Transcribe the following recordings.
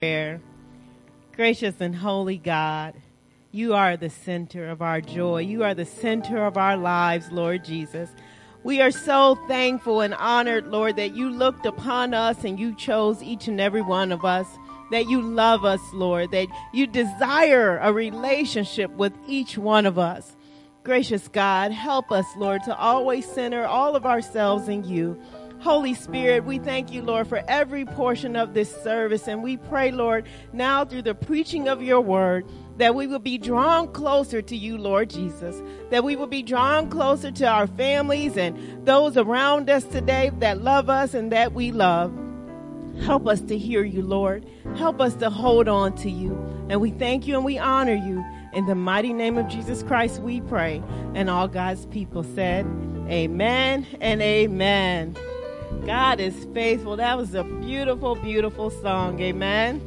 prayer. Gracious and holy God, you are the center of our joy. You are the center of our lives, Lord Jesus. We are so thankful and honored, Lord, that you looked upon us and you chose each and every one of us, that you love us, Lord, that you desire a relationship with each one of us. Gracious God, help us, Lord, to always center all of ourselves in you. Holy Spirit, we thank you, Lord, for every portion of this service. And we pray, Lord, now through the preaching of your word, that we will be drawn closer to you, Lord Jesus, that we will be drawn closer to our families and those around us today that love us and that we love. Help us to hear you, Lord. Help us to hold on to you. And we thank you and we honor you. In the mighty name of Jesus Christ, we pray. And all God's people said, Amen and amen. God is faithful. That was a beautiful, beautiful song. Amen.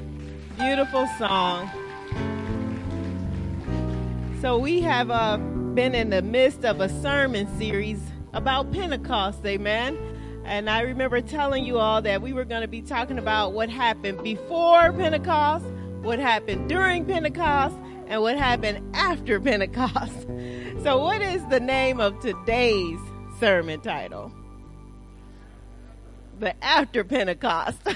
Beautiful song. So we have uh, been in the midst of a sermon series about Pentecost. Amen. And I remember telling you all that we were going to be talking about what happened before Pentecost, what happened during Pentecost, and what happened after Pentecost. So, what is the name of today's sermon title? The after Pentecost.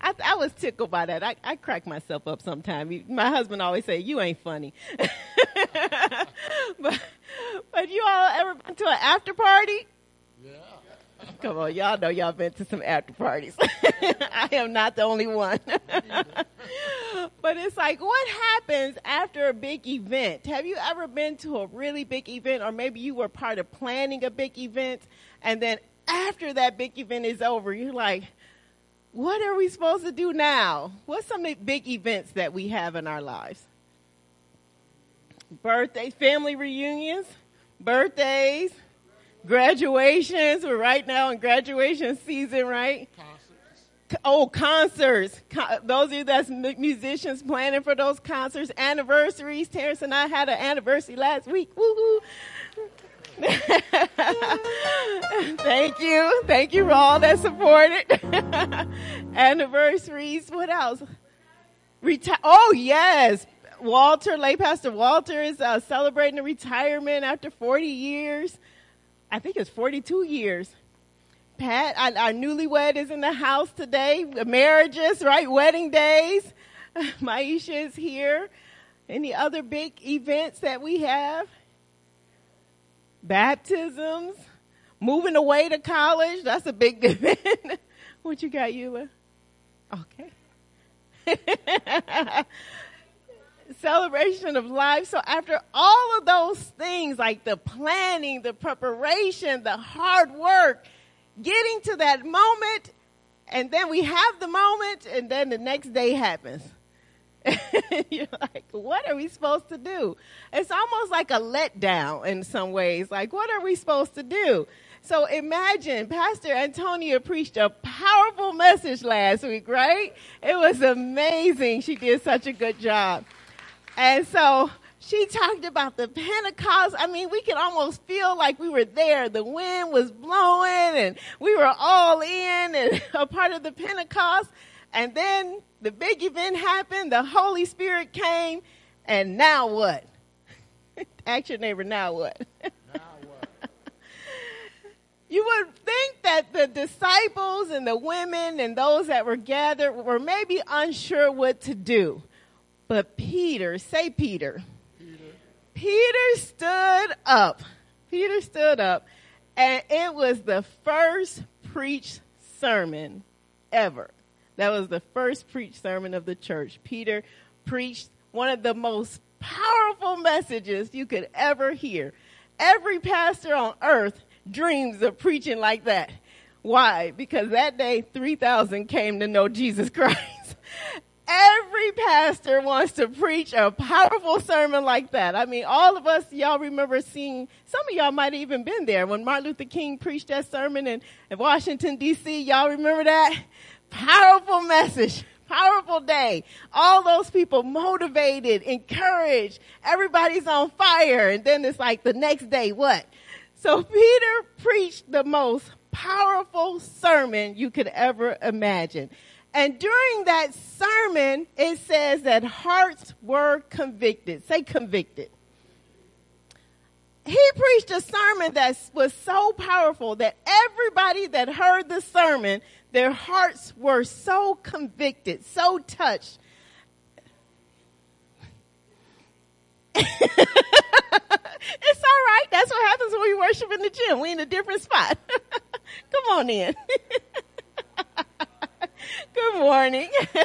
I, I, was tickled by that. I, I crack myself up sometimes. My husband always say, "You ain't funny," but but you all ever been to an after party? Yeah. Come on, y'all know y'all been to some after parties. I am not the only one. but it's like, what happens after a big event? Have you ever been to a really big event, or maybe you were part of planning a big event, and then after that big event is over, you're like, what are we supposed to do now? What's some big events that we have in our lives? Birthdays, family reunions, birthdays, graduations. We're right now in graduation season, right? Concerts. Oh, concerts. those of you that's musicians planning for those concerts, anniversaries. Terrence and I had an anniversary last week. Woohoo! Thank you. Thank you for all that supported. Anniversaries. What else? Reti- oh, yes. Walter, late Pastor Walter is uh, celebrating a retirement after 40 years. I think it's 42 years. Pat, our newlywed is in the house today. Marriages, right? Wedding days. Maisha is here. Any other big events that we have? Baptisms, moving away to college. That's a big event. what you got, Eula? Okay. Celebration of life. So after all of those things, like the planning, the preparation, the hard work, getting to that moment, and then we have the moment, and then the next day happens. You're like, what are we supposed to do? It's almost like a letdown in some ways. Like, what are we supposed to do? So imagine Pastor Antonia preached a powerful message last week, right? It was amazing. She did such a good job. And so she talked about the Pentecost. I mean, we could almost feel like we were there. The wind was blowing and we were all in and a part of the Pentecost. And then the big event happened, the Holy Spirit came, and now what? Ask your neighbor, now what? now what? you would think that the disciples and the women and those that were gathered were maybe unsure what to do. But Peter, say Peter. Peter. Peter stood up. Peter stood up, and it was the first preached sermon ever. That was the first preached sermon of the church. Peter preached one of the most powerful messages you could ever hear. Every pastor on earth dreams of preaching like that. Why? Because that day 3,000 came to know Jesus Christ. Every pastor wants to preach a powerful sermon like that. I mean, all of us, y'all remember seeing, some of y'all might have even been there when Martin Luther King preached that sermon in, in Washington DC. Y'all remember that? Powerful message. Powerful day. All those people motivated, encouraged. Everybody's on fire. And then it's like the next day, what? So Peter preached the most powerful sermon you could ever imagine. And during that sermon, it says that hearts were convicted. Say convicted. He preached a sermon that was so powerful that everybody that heard the sermon, their hearts were so convicted, so touched. it's all right. That's what happens when we worship in the gym. We in a different spot. Come on in. Good morning. it's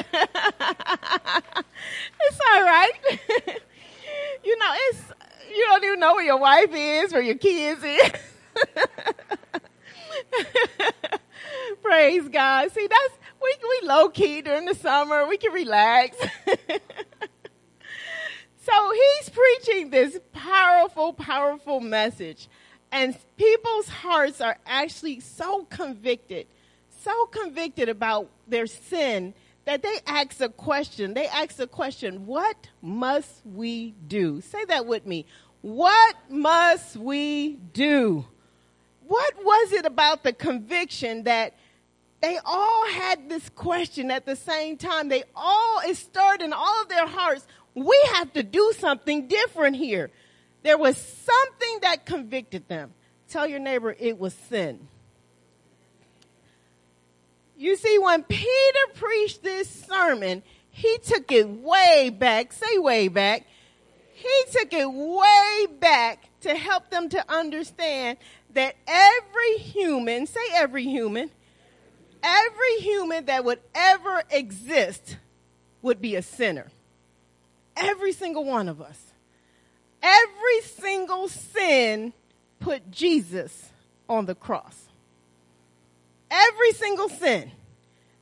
all right. you know, it's you don't even know where your wife is, where your kids is. Praise God. See, that's we we low key during the summer. We can relax. so he's preaching this powerful, powerful message, and people's hearts are actually so convicted so convicted about their sin that they ask a question. They ask a question, what must we do? Say that with me. What must we do? What was it about the conviction that they all had this question at the same time? They all, it stirred in all of their hearts. We have to do something different here. There was something that convicted them. Tell your neighbor it was sin. You see, when Peter preached this sermon, he took it way back. Say way back. He took it way back to help them to understand that every human, say every human, every human that would ever exist would be a sinner. Every single one of us. Every single sin put Jesus on the cross. Every single sin.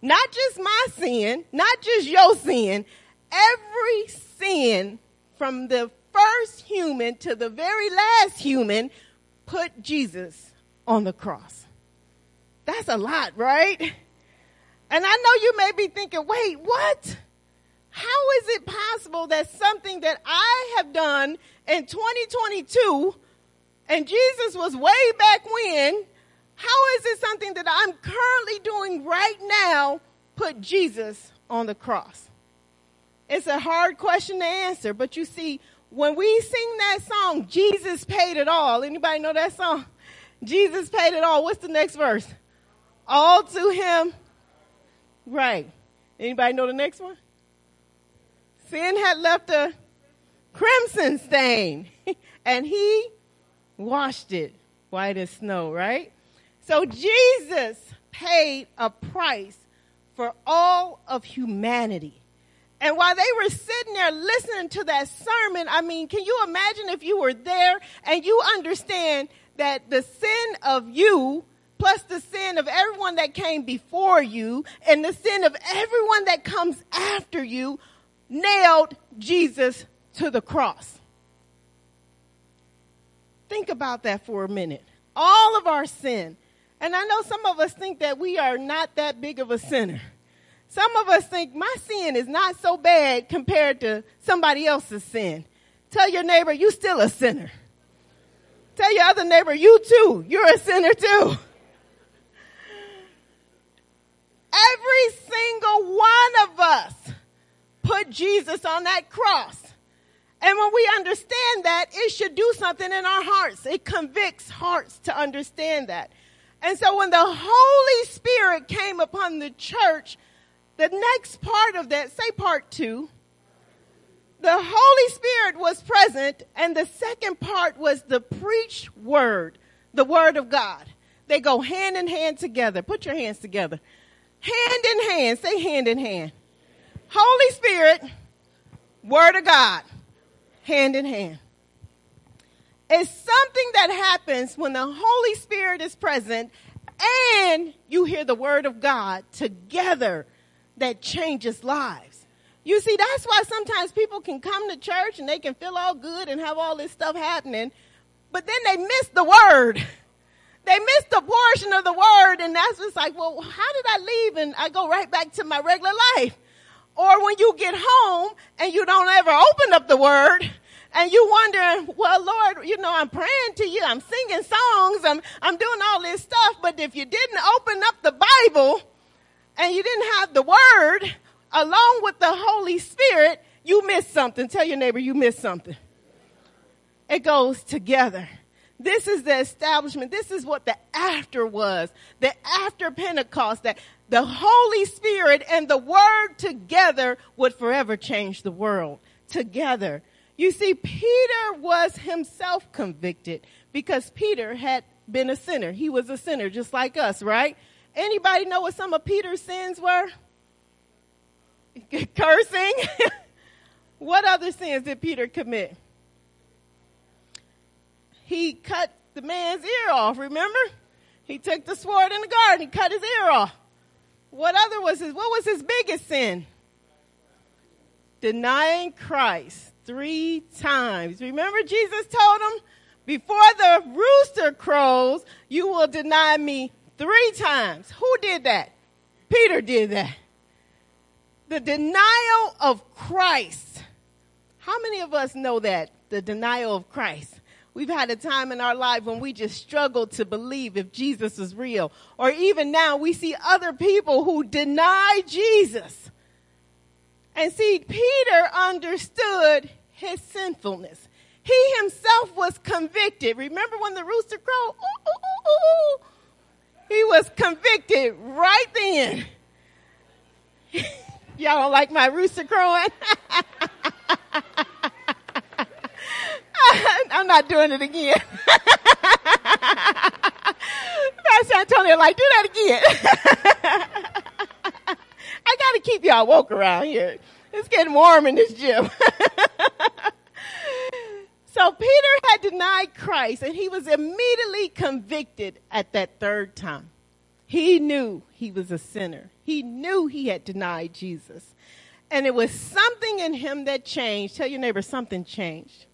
Not just my sin, not just your sin, every sin from the first human to the very last human put Jesus on the cross. That's a lot, right? And I know you may be thinking, wait, what? How is it possible that something that I have done in 2022 and Jesus was way back when how is it something that I'm currently doing right now put Jesus on the cross? It's a hard question to answer, but you see, when we sing that song, Jesus paid it all. Anybody know that song? Jesus paid it all. What's the next verse? All to him. Right. Anybody know the next one? Sin had left a crimson stain and he washed it white as snow, right? So Jesus paid a price for all of humanity. And while they were sitting there listening to that sermon, I mean, can you imagine if you were there and you understand that the sin of you plus the sin of everyone that came before you and the sin of everyone that comes after you nailed Jesus to the cross. Think about that for a minute. All of our sin, and I know some of us think that we are not that big of a sinner. Some of us think my sin is not so bad compared to somebody else's sin. Tell your neighbor, you still a sinner. Tell your other neighbor, you too, you're a sinner too. Every single one of us put Jesus on that cross. And when we understand that, it should do something in our hearts. It convicts hearts to understand that. And so when the Holy Spirit came upon the church, the next part of that, say part two, the Holy Spirit was present, and the second part was the preached word, the word of God. They go hand in hand together. Put your hands together. Hand in hand. Say hand in hand. Holy Spirit, word of God, hand in hand. It's something that happens when the Holy Spirit is present and you hear the word of God together that changes lives. You see, that's why sometimes people can come to church and they can feel all good and have all this stuff happening, but then they miss the word. They miss the portion of the word, and that's just like, well, how did I leave and I go right back to my regular life? Or when you get home and you don't ever open up the word, and you wonder, well, Lord, you know, I'm praying to you, I'm singing songs, I'm, I'm doing all this stuff, but if you didn't open up the Bible and you didn't have the word along with the Holy Spirit, you missed something. Tell your neighbor you missed something. It goes together. This is the establishment. This is what the after was. The after Pentecost, that the Holy Spirit and the Word together would forever change the world. Together. You see, Peter was himself convicted because Peter had been a sinner. He was a sinner just like us, right? Anybody know what some of Peter's sins were? Cursing. what other sins did Peter commit? He cut the man's ear off, remember? He took the sword in the garden, he cut his ear off. What other was his, what was his biggest sin? Denying Christ three times. Remember Jesus told him, before the rooster crows, you will deny me three times. Who did that? Peter did that. The denial of Christ. How many of us know that? The denial of Christ. We've had a time in our life when we just struggled to believe if Jesus is real. Or even now we see other people who deny Jesus. And see, Peter understood his sinfulness. He himself was convicted. Remember when the rooster crowed? Ooh, ooh, ooh, he was convicted right then. Y'all don't like my rooster crowing? I'm not doing it again. Pastor Antonio, like, do that again. I gotta keep y'all woke around here. It's getting warm in this gym. so Peter had denied Christ and he was immediately convicted at that third time. He knew he was a sinner. He knew he had denied Jesus. And it was something in him that changed. Tell your neighbor something changed.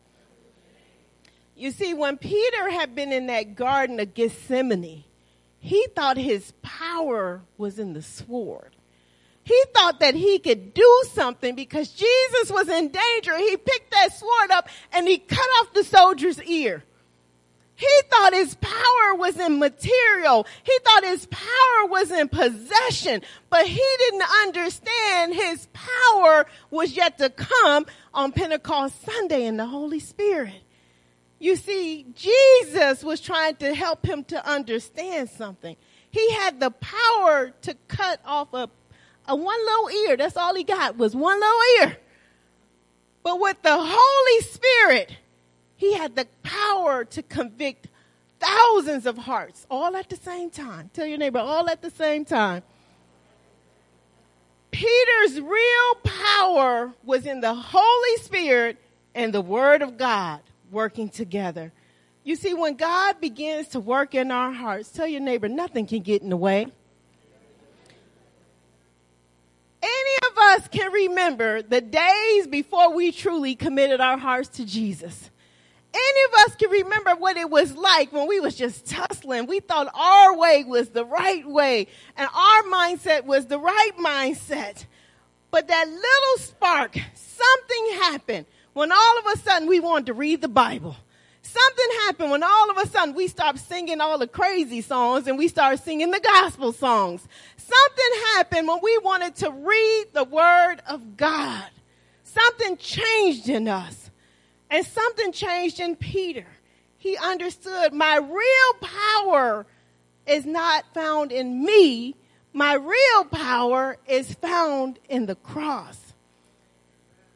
You see, when Peter had been in that garden of Gethsemane, he thought his power was in the sword. He thought that he could do something because Jesus was in danger. He picked that sword up and he cut off the soldier's ear. He thought his power was in material. He thought his power was in possession, but he didn't understand his power was yet to come on Pentecost Sunday in the Holy Spirit. You see, Jesus was trying to help him to understand something. He had the power to cut off a, a one little ear. That's all he got was one little ear. But with the Holy Spirit, he had the power to convict thousands of hearts all at the same time. Tell your neighbor, all at the same time. Peter's real power was in the Holy Spirit and the Word of God working together. You see, when God begins to work in our hearts, tell your neighbor, nothing can get in the way. Any of us can remember the days before we truly committed our hearts to Jesus. Any of us can remember what it was like when we was just tussling. We thought our way was the right way and our mindset was the right mindset. But that little spark, something happened when all of a sudden we wanted to read the Bible. Something happened when all of a sudden we stopped singing all the crazy songs and we started singing the gospel songs. Something happened when we wanted to read the word of God. Something changed in us. And something changed in Peter. He understood my real power is not found in me. My real power is found in the cross.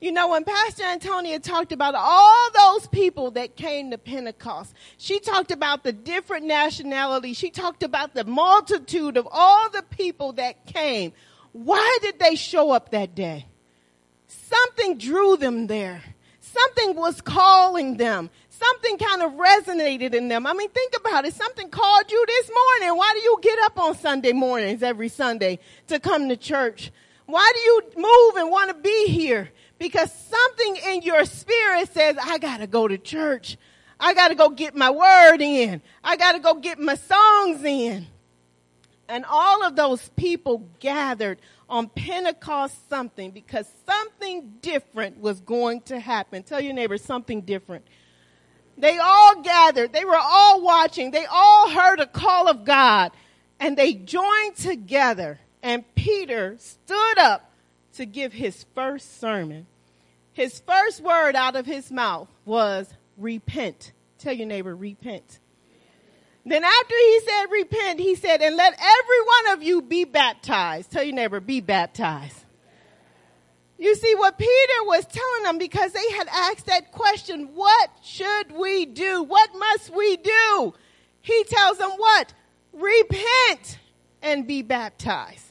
You know, when Pastor Antonia talked about all those people that came to Pentecost, she talked about the different nationalities. She talked about the multitude of all the people that came. Why did they show up that day? Something drew them there. Something was calling them. Something kind of resonated in them. I mean, think about it. Something called you this morning. Why do you get up on Sunday mornings every Sunday to come to church? Why do you move and want to be here? Because something in your spirit says, I gotta go to church. I gotta go get my word in. I gotta go get my songs in. And all of those people gathered on Pentecost something because something different was going to happen. Tell your neighbor something different. They all gathered. They were all watching. They all heard a call of God and they joined together and Peter stood up to give his first sermon. His first word out of his mouth was repent. Tell your neighbor, repent. Then after he said repent, he said, and let every one of you be baptized. Tell your neighbor, be baptized. You see what Peter was telling them because they had asked that question, what should we do? What must we do? He tells them what? Repent and be baptized.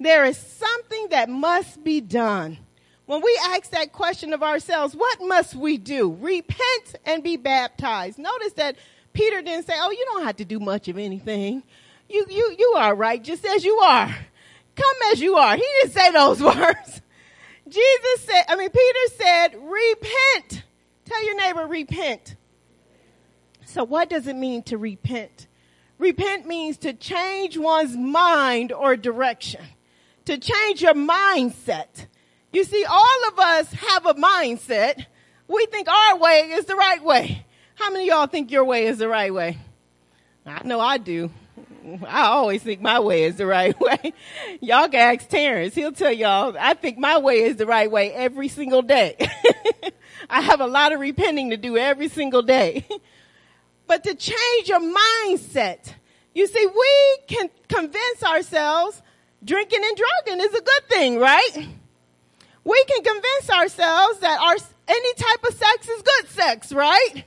There is something that must be done. When we ask that question of ourselves, what must we do? Repent and be baptized. Notice that Peter didn't say, oh, you don't have to do much of anything. You, you, you are right just as you are. Come as you are. He didn't say those words. Jesus said, I mean, Peter said, repent. Tell your neighbor, repent. So what does it mean to repent? Repent means to change one's mind or direction, to change your mindset. You see, all of us have a mindset. We think our way is the right way. How many y'all think your way is the right way? I know I do. I always think my way is the right way. y'all can ask Terrence. He'll tell y'all, I think my way is the right way every single day. I have a lot of repenting to do every single day. but to change your mindset, you see, we can convince ourselves drinking and drugging is a good thing, right? We can convince ourselves that our, any type of sex is good sex, right?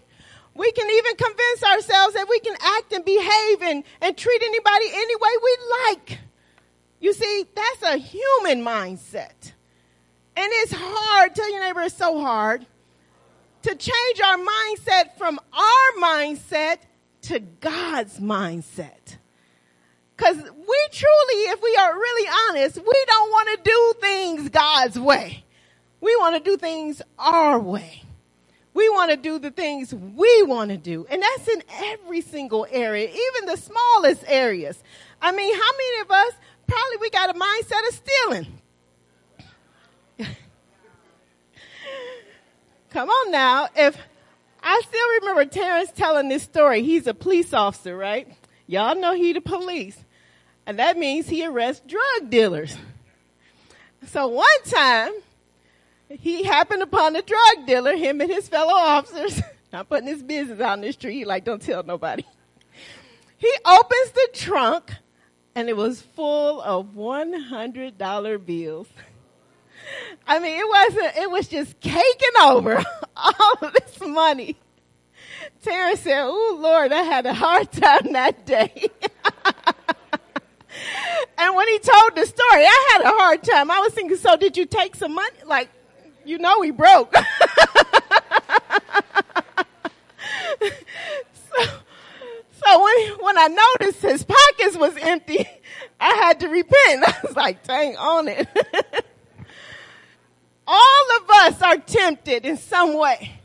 We can even convince ourselves that we can act and behave and, and treat anybody any way we like. You see, that's a human mindset. And it's hard, tell your neighbor it's so hard, to change our mindset from our mindset to God's mindset. Because we truly, if we are really honest, we don't want to do things God's way. We want to do things our way. We want to do the things we want to do. And that's in every single area, even the smallest areas. I mean, how many of us probably we got a mindset of stealing? Come on now. If I still remember Terrence telling this story. He's a police officer, right? Y'all know he the police. And that means he arrests drug dealers. So one time, he happened upon a drug dealer, him and his fellow officers, not putting his business out in the street, like don't tell nobody. He opens the trunk and it was full of $100 bills. I mean, it wasn't, it was just caking over all of this money. Terrence said, Oh Lord, I had a hard time that day. and when he told the story, I had a hard time. I was thinking, so did you take some money? Like, you know he broke. so, so when, when I noticed his pockets was empty, I had to repent. I was like, dang on it. All of us are tempted in some way.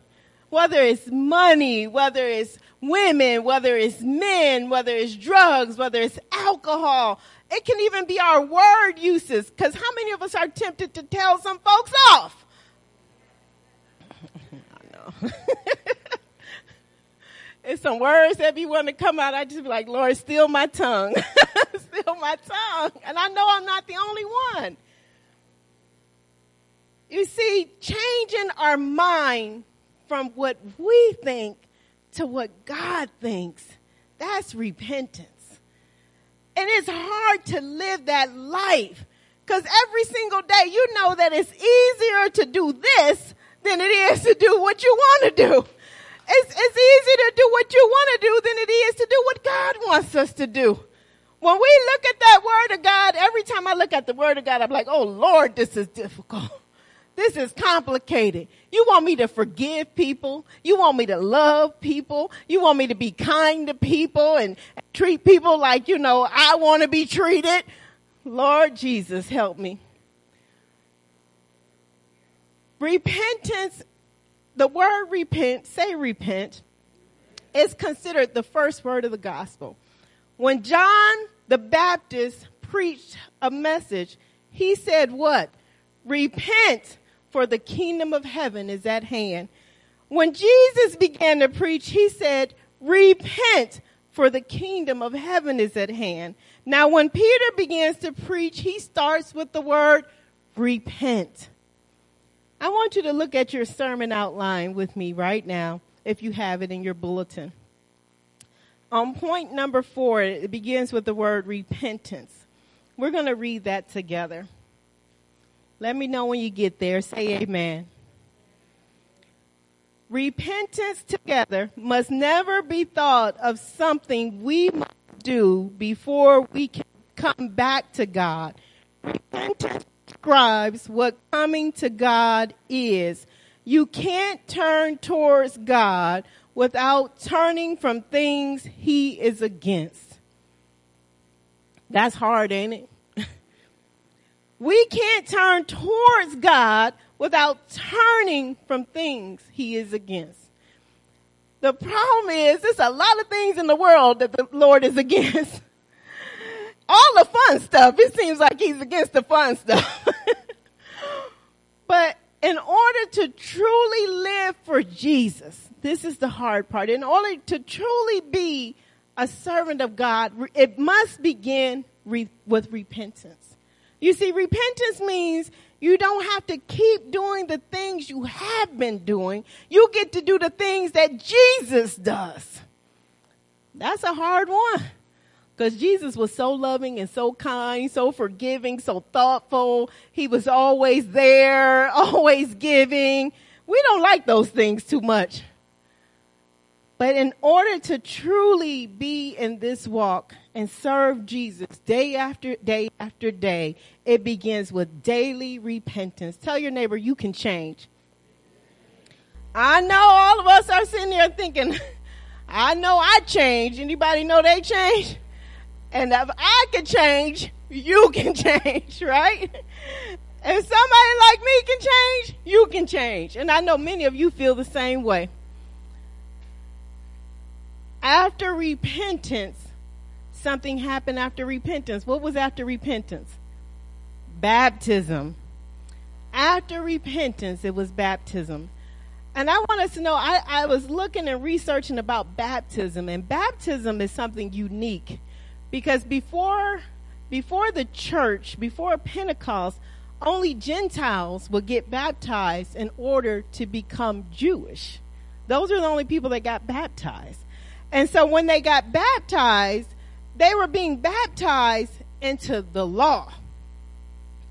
Whether it's money, whether it's women, whether it's men, whether it's drugs, whether it's alcohol. It can even be our word uses. Cause how many of us are tempted to tell some folks off? I know. it's some words that be wanting to come out. I just be like, Lord, steal my tongue. steal my tongue. And I know I'm not the only one. You see, changing our mind from what we think to what God thinks, that's repentance. And it's hard to live that life because every single day you know that it's easier to do this than it is to do what you want to do. It's, it's easier to do what you want to do than it is to do what God wants us to do. When we look at that word of God, every time I look at the word of God, I'm like, oh Lord, this is difficult. This is complicated. You want me to forgive people. You want me to love people. You want me to be kind to people and treat people like, you know, I want to be treated. Lord Jesus, help me. Repentance, the word repent, say repent, is considered the first word of the gospel. When John the Baptist preached a message, he said what? Repent for the kingdom of heaven is at hand. When Jesus began to preach, he said, repent for the kingdom of heaven is at hand. Now when Peter begins to preach, he starts with the word repent. I want you to look at your sermon outline with me right now, if you have it in your bulletin. On point number four, it begins with the word repentance. We're going to read that together. Let me know when you get there. Say amen. Repentance together must never be thought of something we must do before we can come back to God. Repentance describes what coming to God is. You can't turn towards God without turning from things he is against. That's hard, ain't it? We can't turn towards God without turning from things he is against. The problem is, there's a lot of things in the world that the Lord is against. All the fun stuff, it seems like he's against the fun stuff. but in order to truly live for Jesus, this is the hard part. In order to truly be a servant of God, it must begin re- with repentance. You see, repentance means you don't have to keep doing the things you have been doing. You get to do the things that Jesus does. That's a hard one. Because Jesus was so loving and so kind, so forgiving, so thoughtful. He was always there, always giving. We don't like those things too much. But in order to truly be in this walk and serve Jesus day after day after day, it begins with daily repentance. Tell your neighbor you can change. I know all of us are sitting there thinking, I know I change. Anybody know they change? And if I can change, you can change, right? If somebody like me can change, you can change. And I know many of you feel the same way after repentance, something happened after repentance. What was after repentance? Baptism. After repentance, it was baptism. And I want us to know, I, I was looking and researching about baptism, and baptism is something unique because before, before the church, before Pentecost, only Gentiles would get baptized in order to become Jewish. Those are the only people that got baptized. And so when they got baptized, they were being baptized into the law,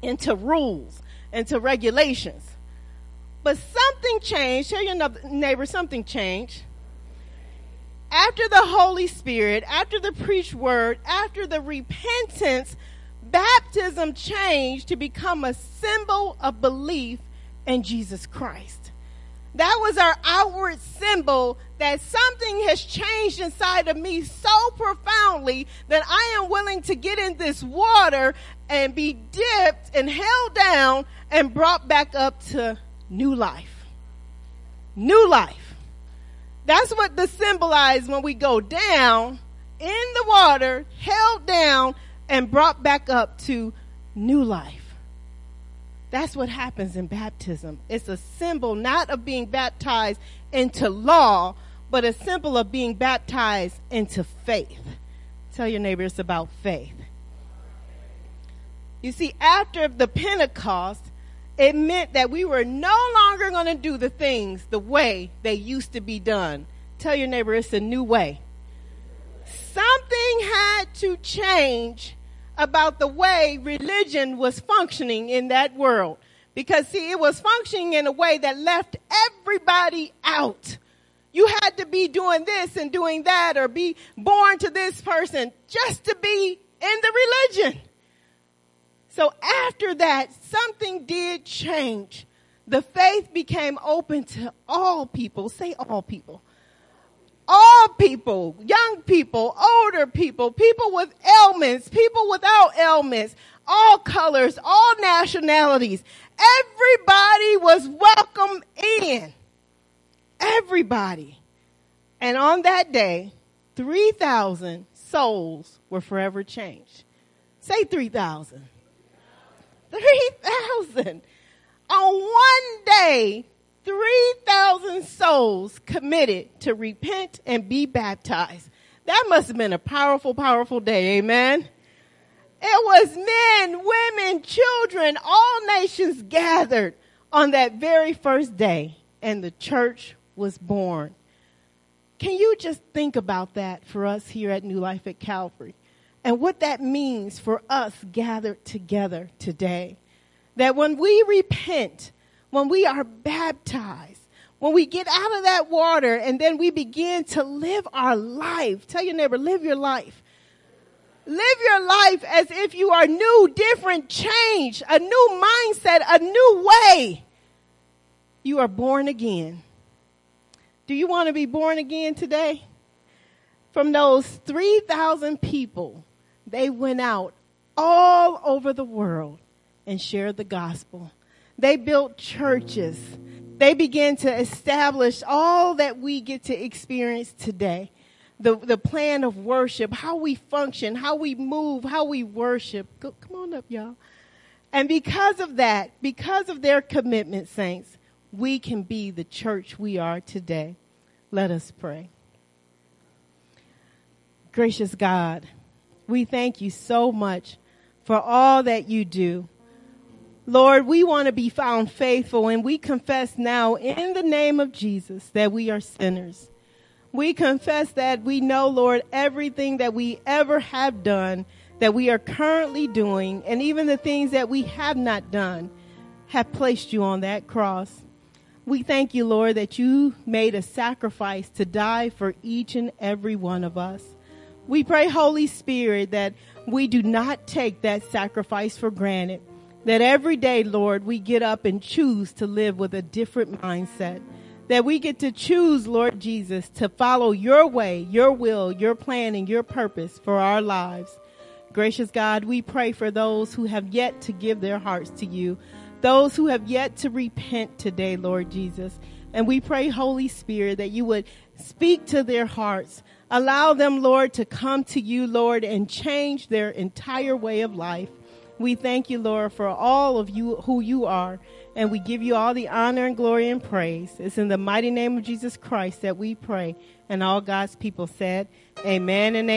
into rules, into regulations. But something changed. Tell your neighbor something changed. After the Holy Spirit, after the preached word, after the repentance, baptism changed to become a symbol of belief in Jesus Christ. That was our outward symbol that something has changed inside of me so profoundly that I am willing to get in this water and be dipped and held down and brought back up to new life. New life. That's what the symbolize when we go down in the water, held down and brought back up to new life. That's what happens in baptism. It's a symbol not of being baptized into law, but a symbol of being baptized into faith. Tell your neighbor it's about faith. You see, after the Pentecost, it meant that we were no longer going to do the things the way they used to be done. Tell your neighbor it's a new way. Something had to change about the way religion was functioning in that world. Because see, it was functioning in a way that left everybody out. You had to be doing this and doing that or be born to this person just to be in the religion. So after that, something did change. The faith became open to all people. Say all people all people, young people, older people, people with ailments, people without ailments, all colors, all nationalities. Everybody was welcome in. Everybody. And on that day, 3,000 souls were forever changed. Say 3,000. 3,000. On one day, 3,000 souls committed to repent and be baptized. That must have been a powerful, powerful day. Amen. It was men, women, children, all nations gathered on that very first day and the church was born. Can you just think about that for us here at New Life at Calvary and what that means for us gathered together today? That when we repent, when we are baptized, when we get out of that water and then we begin to live our life, tell your neighbor, live your life. Live your life as if you are new, different, changed, a new mindset, a new way. You are born again. Do you want to be born again today? From those 3,000 people, they went out all over the world and shared the gospel. They built churches. They began to establish all that we get to experience today. The, the plan of worship, how we function, how we move, how we worship. Go, come on up, y'all. And because of that, because of their commitment, saints, we can be the church we are today. Let us pray. Gracious God, we thank you so much for all that you do. Lord, we want to be found faithful and we confess now in the name of Jesus that we are sinners. We confess that we know, Lord, everything that we ever have done, that we are currently doing, and even the things that we have not done have placed you on that cross. We thank you, Lord, that you made a sacrifice to die for each and every one of us. We pray, Holy Spirit, that we do not take that sacrifice for granted that every day, Lord, we get up and choose to live with a different mindset. That we get to choose, Lord Jesus, to follow your way, your will, your plan, and your purpose for our lives. Gracious God, we pray for those who have yet to give their hearts to you, those who have yet to repent today, Lord Jesus. And we pray, Holy Spirit, that you would speak to their hearts. Allow them, Lord, to come to you, Lord, and change their entire way of life. We thank you, Lord, for all of you who you are, and we give you all the honor and glory and praise. It's in the mighty name of Jesus Christ that we pray. And all God's people said, Amen and amen.